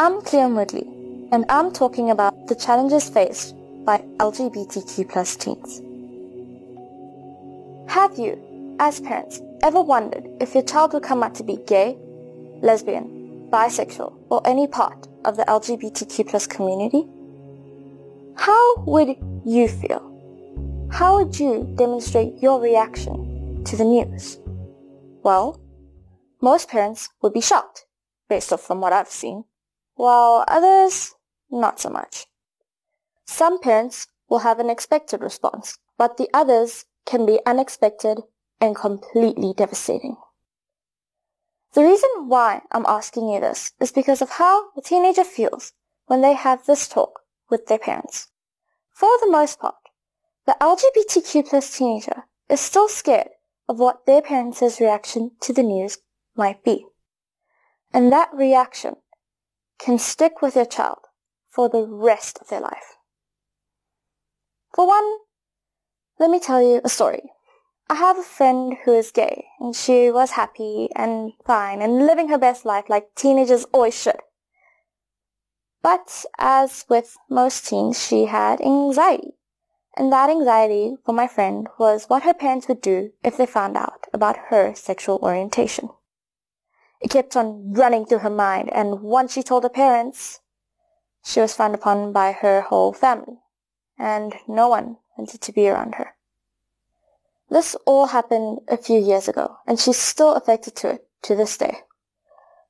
I'm Claire Woodley, and I'm talking about the challenges faced by LGBTQ plus teens. Have you, as parents, ever wondered if your child would come out to be gay, lesbian, bisexual, or any part of the LGBTQ plus community? How would you feel? How would you demonstrate your reaction to the news? Well, most parents would be shocked, based off from what I've seen while others, not so much. Some parents will have an expected response, but the others can be unexpected and completely devastating. The reason why I'm asking you this is because of how a teenager feels when they have this talk with their parents. For the most part, the LGBTQ plus teenager is still scared of what their parents' reaction to the news might be. And that reaction can stick with your child for the rest of their life. For one, let me tell you a story. I have a friend who is gay, and she was happy and fine and living her best life like teenagers always should. But as with most teens, she had anxiety. And that anxiety for my friend was what her parents would do if they found out about her sexual orientation. It kept on running through her mind, and once she told her parents, she was frowned upon by her whole family, and no one wanted to be around her. This all happened a few years ago, and she's still affected to it to this day.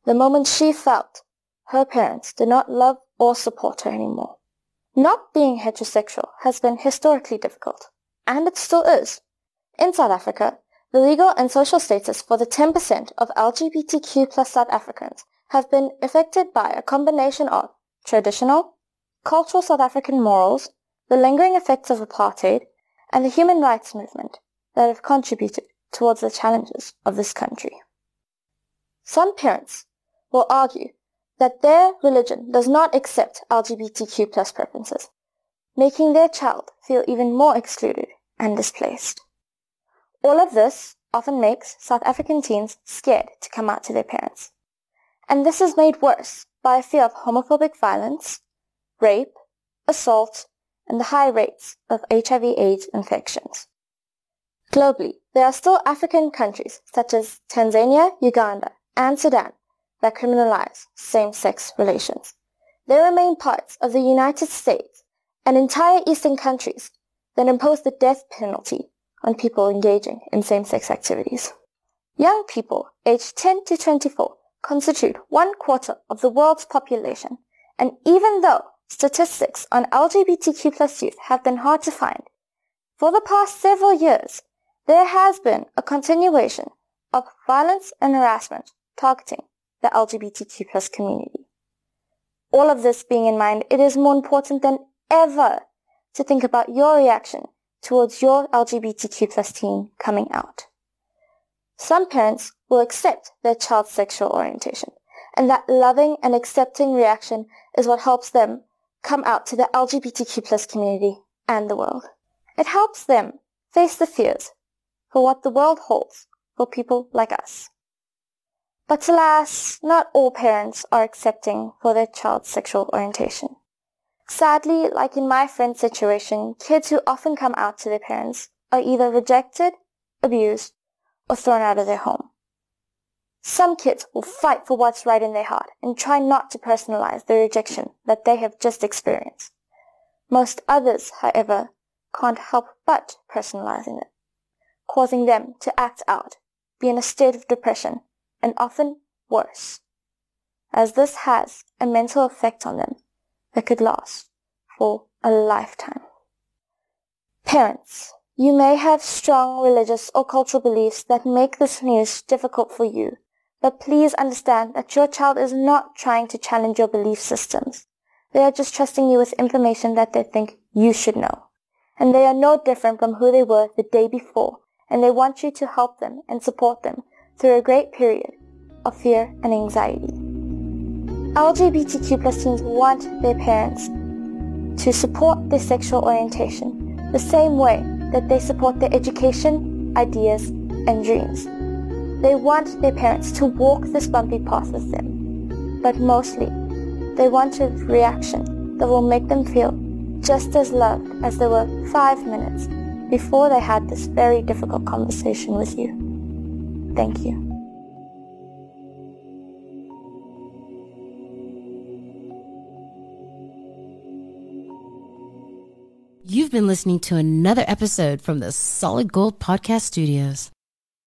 The moment she felt her parents did not love or support her anymore. Not being heterosexual has been historically difficult, and it still is. In South Africa, legal and social status for the 10% of LGBTQ plus South Africans have been affected by a combination of traditional, cultural South African morals, the lingering effects of apartheid, and the human rights movement that have contributed towards the challenges of this country. Some parents will argue that their religion does not accept LGBTQ plus preferences, making their child feel even more excluded and displaced. All of this often makes South African teens scared to come out to their parents. And this is made worse by a fear of homophobic violence, rape, assault, and the high rates of HIV-AIDS infections. Globally, there are still African countries such as Tanzania, Uganda, and Sudan that criminalize same-sex relations. There remain parts of the United States and entire Eastern countries that impose the death penalty on people engaging in same-sex activities. Young people aged 10 to 24 constitute one quarter of the world's population, and even though statistics on LGBTQ plus youth have been hard to find, for the past several years, there has been a continuation of violence and harassment targeting the LGBTQ plus community. All of this being in mind, it is more important than ever to think about your reaction towards your LGBTQ plus teen coming out. Some parents will accept their child's sexual orientation, and that loving and accepting reaction is what helps them come out to the LGBTQ plus community and the world. It helps them face the fears for what the world holds for people like us. But alas, not all parents are accepting for their child's sexual orientation. Sadly, like in my friend's situation, kids who often come out to their parents are either rejected, abused, or thrown out of their home. Some kids will fight for what's right in their heart and try not to personalize the rejection that they have just experienced. Most others, however, can't help but personalizing it, causing them to act out, be in a state of depression, and often worse, as this has a mental effect on them that could last for a lifetime. Parents, you may have strong religious or cultural beliefs that make this news difficult for you, but please understand that your child is not trying to challenge your belief systems. They are just trusting you with information that they think you should know. And they are no different from who they were the day before, and they want you to help them and support them through a great period of fear and anxiety. LGBTQ plus teens want their parents to support their sexual orientation the same way that they support their education, ideas, and dreams. They want their parents to walk this bumpy path with them, but mostly they want a reaction that will make them feel just as loved as they were five minutes before they had this very difficult conversation with you. Thank you. You've been listening to another episode from the Solid Gold Podcast Studios.